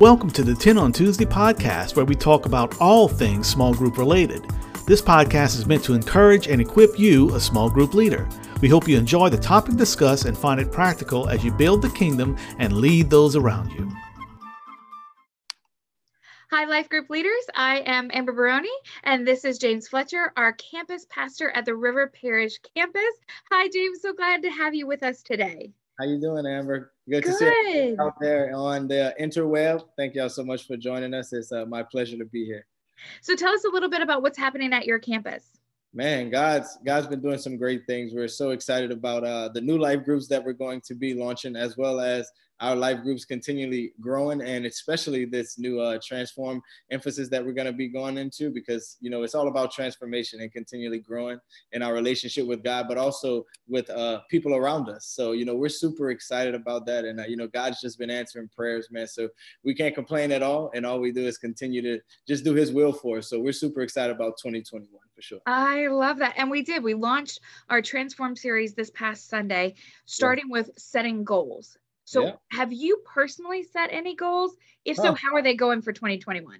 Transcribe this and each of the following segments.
Welcome to the 10 on Tuesday podcast, where we talk about all things small group related. This podcast is meant to encourage and equip you, a small group leader. We hope you enjoy the topic discussed and find it practical as you build the kingdom and lead those around you. Hi, Life Group leaders. I am Amber Baroni, and this is James Fletcher, our campus pastor at the River Parish campus. Hi, James. So glad to have you with us today. How are you doing, Amber? Good, Good. to see you out there on the interweb. Thank y'all so much for joining us. It's uh, my pleasure to be here. So, tell us a little bit about what's happening at your campus. Man, God's God's been doing some great things. We're so excited about uh, the new life groups that we're going to be launching, as well as our life groups continually growing and especially this new uh, transform emphasis that we're going to be going into because you know it's all about transformation and continually growing in our relationship with god but also with uh, people around us. So you know we're super excited about that and uh, you know god's just been answering prayers man. So we can't complain at all and all we do is continue to just do his will for us. So we're super excited about 2021 for sure i love that and we did we launched our transform series this past sunday starting yeah. with setting goals so, yeah. have you personally set any goals? If so, oh. how are they going for 2021?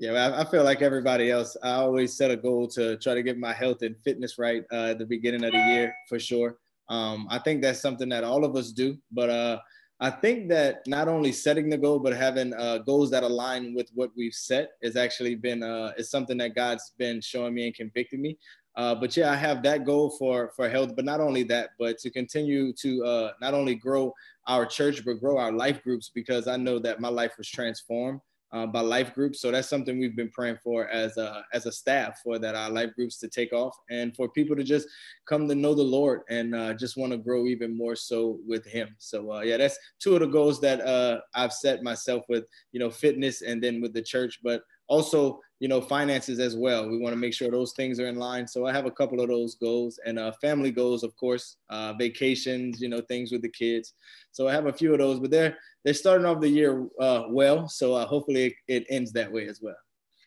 Yeah, I, feel like everybody else. I always set a goal to try to get my health and fitness right uh, at the beginning of the year for sure. Um, I think that's something that all of us do. But uh, I think that not only setting the goal, but having uh, goals that align with what we've set has actually been uh, is something that God's been showing me and convicting me. Uh, but yeah, I have that goal for for health, but not only that, but to continue to uh, not only grow our church, but grow our life groups because I know that my life was transformed uh, by life groups. So that's something we've been praying for as a as a staff for that our life groups to take off and for people to just come to know the Lord and uh, just want to grow even more so with Him. So uh, yeah, that's two of the goals that uh, I've set myself with, you know, fitness and then with the church, but also you know finances as well. We want to make sure those things are in line. So i have a couple of those goals and uh, family goals of course uh, vacations you know things with the kids. So i have a few of those but they're they're starting off the year uh, well. So uh, hopefully it, it, ends that way as well.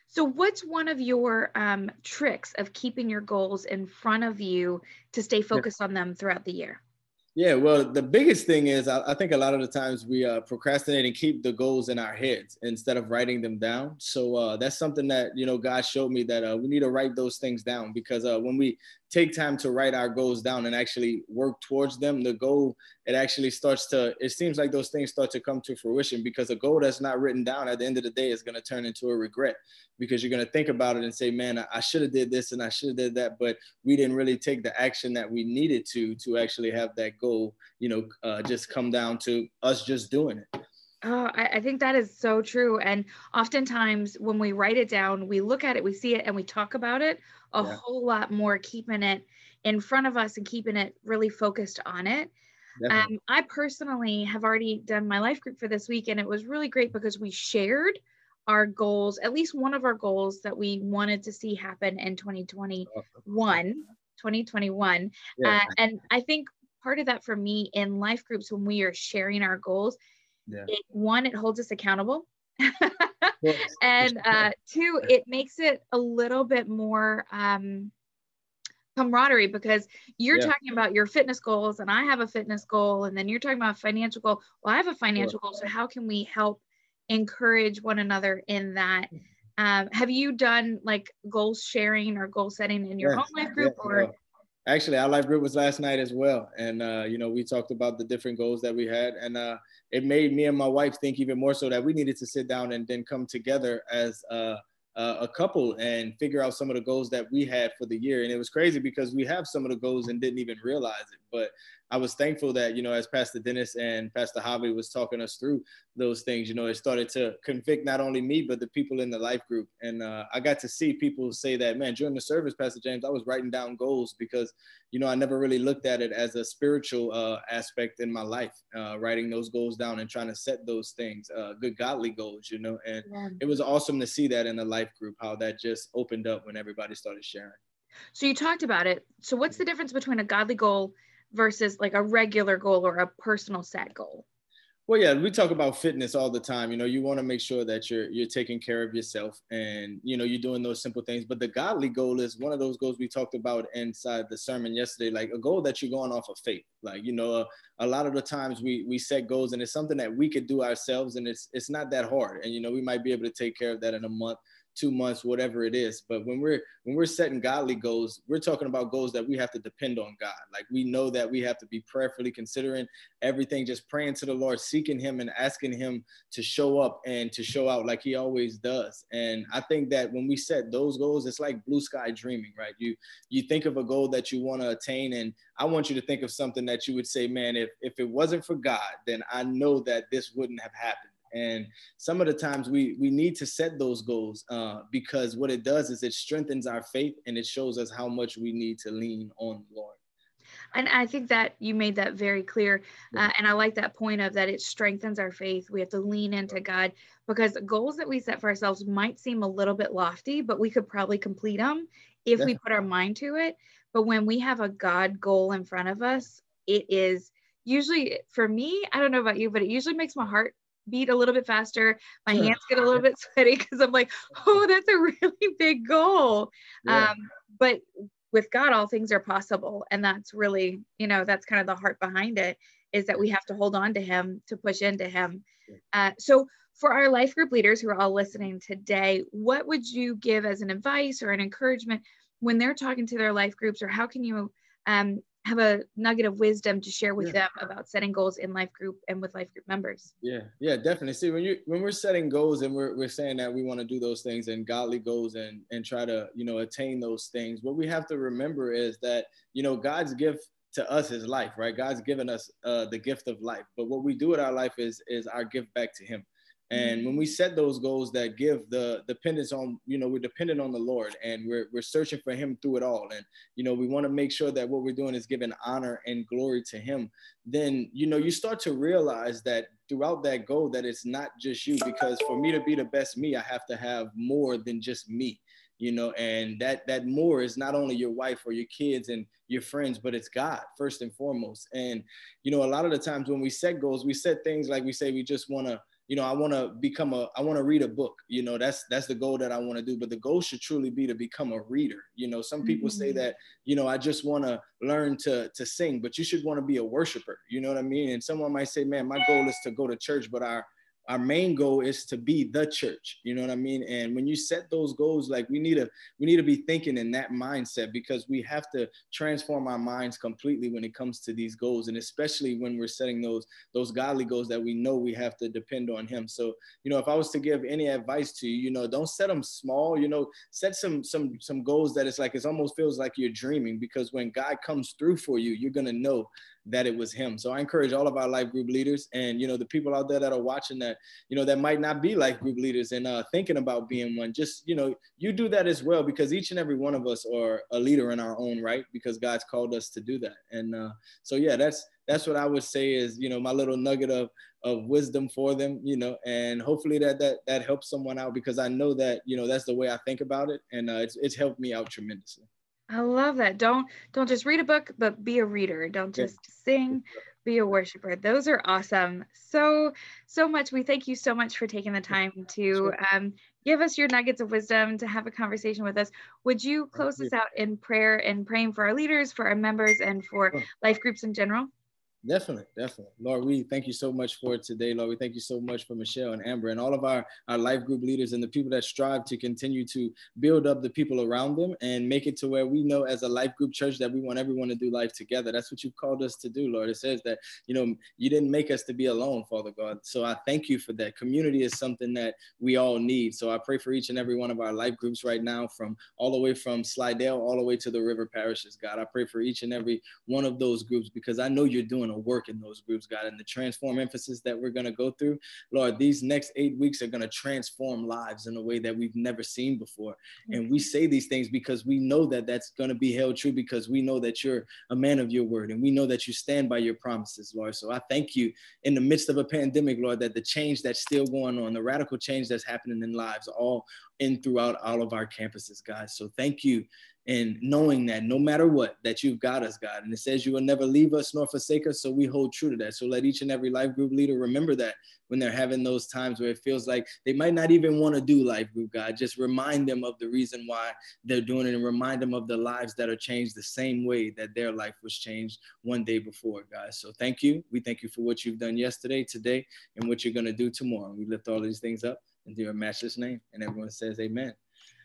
So what's one of your um, tricks of keeping your goals in front of you to stay focused on them throughout the year yeah, well, the biggest thing is I, I, think a lot of the times we uh, procrastinate and keep the goals in our heads instead of writing them down. So uh, that's something that you know God showed me that uh, we need to write those things down because uh, when we take time to write our goals down and actually work towards them, the goal it actually starts to. It seems like those things start to come to fruition because a goal that's not written down at the end of the day is going to turn into a regret because you're going to think about it and say, "Man, I, should have did this and I should have did that," but we didn't really take the action that we needed to to actually have that goal. You know, uh, just come down to us just doing it. Oh, I, I, think that is so true. And oftentimes when we write it down, we look at it, we see it, and we talk about it a yeah. whole lot more, keeping it in front of us and keeping it really focused on it. Um, I personally have already done my life group for this week, and it was really great because we shared our goals, at least one of our goals that we wanted to see happen in 2021. 2021. Yeah. Uh, and I think part of that for me in life groups, when we are sharing our goals, yeah. it, one, it holds us accountable. and uh, two, it makes it a little bit more um, camaraderie because you're yeah. talking about your fitness goals and I have a fitness goal, and then you're talking about financial goal. Well, I have a financial goal. So, how can we help encourage one another in that? Um, have you done like goal sharing or goal setting in your yes. home life group or? Actually, our life group was last night as well, and uh, you know we talked about the different goals that we had, and uh, it made me and my wife think even more so that we needed to sit down and then come together as uh, a couple and figure out some of the goals that we had for the year. And it was crazy because we have some of the goals and didn't even realize it. But I was thankful that, you know, as Pastor Dennis and Pastor Javi was talking us through those things, you know, it started to convict not only me, but the people in the life group. And uh, I got to see people say that, man, during the service, Pastor James, I was writing down goals because, you know, I never really looked at it as a spiritual uh, aspect in my life, uh, writing those goals down and trying to set those things, uh, good godly goals, you know. And yeah. it was awesome to see that in the life group, how that just opened up when everybody started sharing. So you talked about it. So what's the difference between a godly goal versus like a regular goal or a personal set goal? Well, yeah, we talk about fitness all the time. You know, you want to make sure that you're you're taking care of yourself and you know you're doing those simple things. But the godly goal is one of those goals we talked about inside the sermon yesterday, like a goal that you're going off of faith. like you know a, a, lot of the times we we set goals and it's something that we could do ourselves and it's it's not that hard and you know we might be able to take care of that in a month two months, whatever it is. But when we're when we're setting godly goals, we're talking about goals that we have to depend on God. Like we know that we have to be prayerfully considering everything, just praying to the Lord, seeking Him and asking Him to show up and to show out like He always does. And I think that when we set those goals, it's like blue sky dreaming, right? You you think of a goal that you want to attain, and I want you to think of something that you would say, man, if if it wasn't for God, then I know that this wouldn't have happened and some of the times we we need to set those goals uh, because what it does is it strengthens our faith and it shows us how much we need to lean on the Lord. And I think that you made that very clear. Uh, and I like that point of that it strengthens our faith. We have to lean into God because goals that we set for ourselves might seem a little bit lofty, but we could probably complete them if we put our mind to it. But when we have a God goal in front of us, it is usually for me, I don't know about you, but it usually makes my heart beat a little bit faster. My hands get a little bit sweaty because I'm like, oh, that's a really big goal. Yeah. Um, but with God, all things are possible. And that's really, you know, that's kind of the heart behind it is that we have to hold on to Him to push into Him. Uh, so, for our life group leaders who are all listening today, what would you give as an advice or an encouragement when they're talking to their life groups, or how can you um, have a nugget of wisdom to share with yeah. them about setting goals in life group and with life group members. Yeah yeah definitely. See when you when we're setting goals and we're, we're saying that we want to do those things and godly goals and and try to you know attain those things what we have to remember is that you know god's gift to us is life right? God's given us uh, the gift of life. But what we do with our life is is our gift back to him and when we set those goals that give the dependence on, you know, we're dependent on the Lord and we're, we're searching for him through it all. And, you know, we want to make sure that what we're doing is giving honor and glory to him. Then, you know, you start to realize that throughout that goal, that it's not just you, because for me to be the best me, I have to have more than just me you know and that that more is not only your wife or your kids and your friends but it's god first and foremost and you know a lot of the times when we set goals we set things like we say we just want to you know, I want to become a, I want to read a book. You know, that's that's the goal that I want to do. But the goal should truly be to become a reader. You know, some people mm-hmm. say that, you know, I just want to learn to to sing, but you should want to be a worshiper. You know what I mean? And someone might say, man, my goal is to go to church, but our our main goal is to be the church you know what i mean? And when you set those goals like we need to we need to be thinking in that mindset because we have to transform our minds completely when it comes to these goals and especially when we're setting those those godly goals that we know we have to depend on him. So you know if i was to give any advice to you you know don't set them small you know set some some some goals that it's like it almost feels like you're dreaming because when god comes through for you you're going to know that it was him. So I encourage all of our life group leaders and you know the people out there that are watching that you know that might not be life group leaders and uh, thinking about being one. Just you know you do that as well because each and every one of us are a leader in our own right because God's called us to do that. And uh, so yeah, that's that's what I would say is you know my little nugget of of wisdom for them you know and hopefully that that that helps someone out because I know that you know that's the way I think about it and uh, it's it's helped me out tremendously. I love that. Don't don't just read a book, but be a reader. Don't just sing, be a worshiper. Those are awesome. So so much. We thank you so much for taking the time to um, give us your nuggets of wisdom, to have a conversation with us. Would you close this out in prayer and praying for our leaders, for our members, and for life groups in general? Definitely, definitely. Lord, we thank you so much for today. Lord, we thank you so much for Michelle and Amber and all of our, our life group leaders and the people that strive to continue to build up the people around them and make it to where we know as a life group church that we want everyone to do life together. That's what you've called us to do, Lord. It says that, you know, you didn't make us to be alone, Father God. So I thank you for that. Community is something that we all need. So I pray for each and every one of our life groups right now, from all the way from Slidell all the way to the river parishes, God. I pray for each and every one of those groups because I know you're doing a work in those groups, God, and the transform emphasis that we're going to go through. Lord, these next eight weeks are going to transform lives in a way that we've never seen before. And we say these things because we know that that's going to be held true because we know that you're a man of your word and we know that you stand by your promises, Lord. So I thank you in the midst of a pandemic, Lord, that the change that's still going on, the radical change that's happening in lives, all in throughout all of our campuses, guys. So thank you and knowing that no matter what, that you've got us, God. And it says you will never leave us nor forsake us. So we hold true to that. So let each and every life group leader remember that when they're having those times where it feels like they might not even want to do life group, God. Just remind them of the reason why they're doing it and remind them of the lives that are changed the same way that their life was changed one day before, guys. So thank you. We thank you for what you've done yesterday, today, and what you're going to do tomorrow. We lift all these things up into your matchless name. And everyone says amen.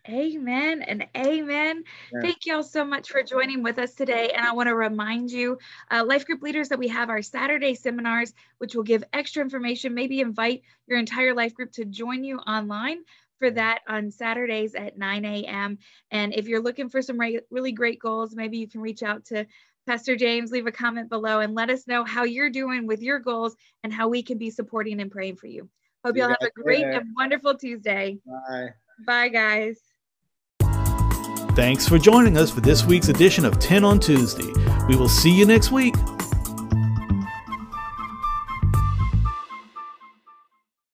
Amen and amen. Yeah. Thank y'all so much for joining with us today. And I want to remind you, uh, life group leaders, that we have our Saturday seminars, which will give extra information. Maybe invite your entire life group to join you online for that on Saturdays at 9 a.m. And if you're looking for some re- really great goals, maybe you can reach out to Pastor James, leave a comment below and let us know how you're doing with your goals and how we can be supporting and praying for you. Hope y'all have a great and wonderful Tuesday. Bye. Bye, guys. Thanks for joining us for this week's edition of 10 on Tuesday. We will see you next week.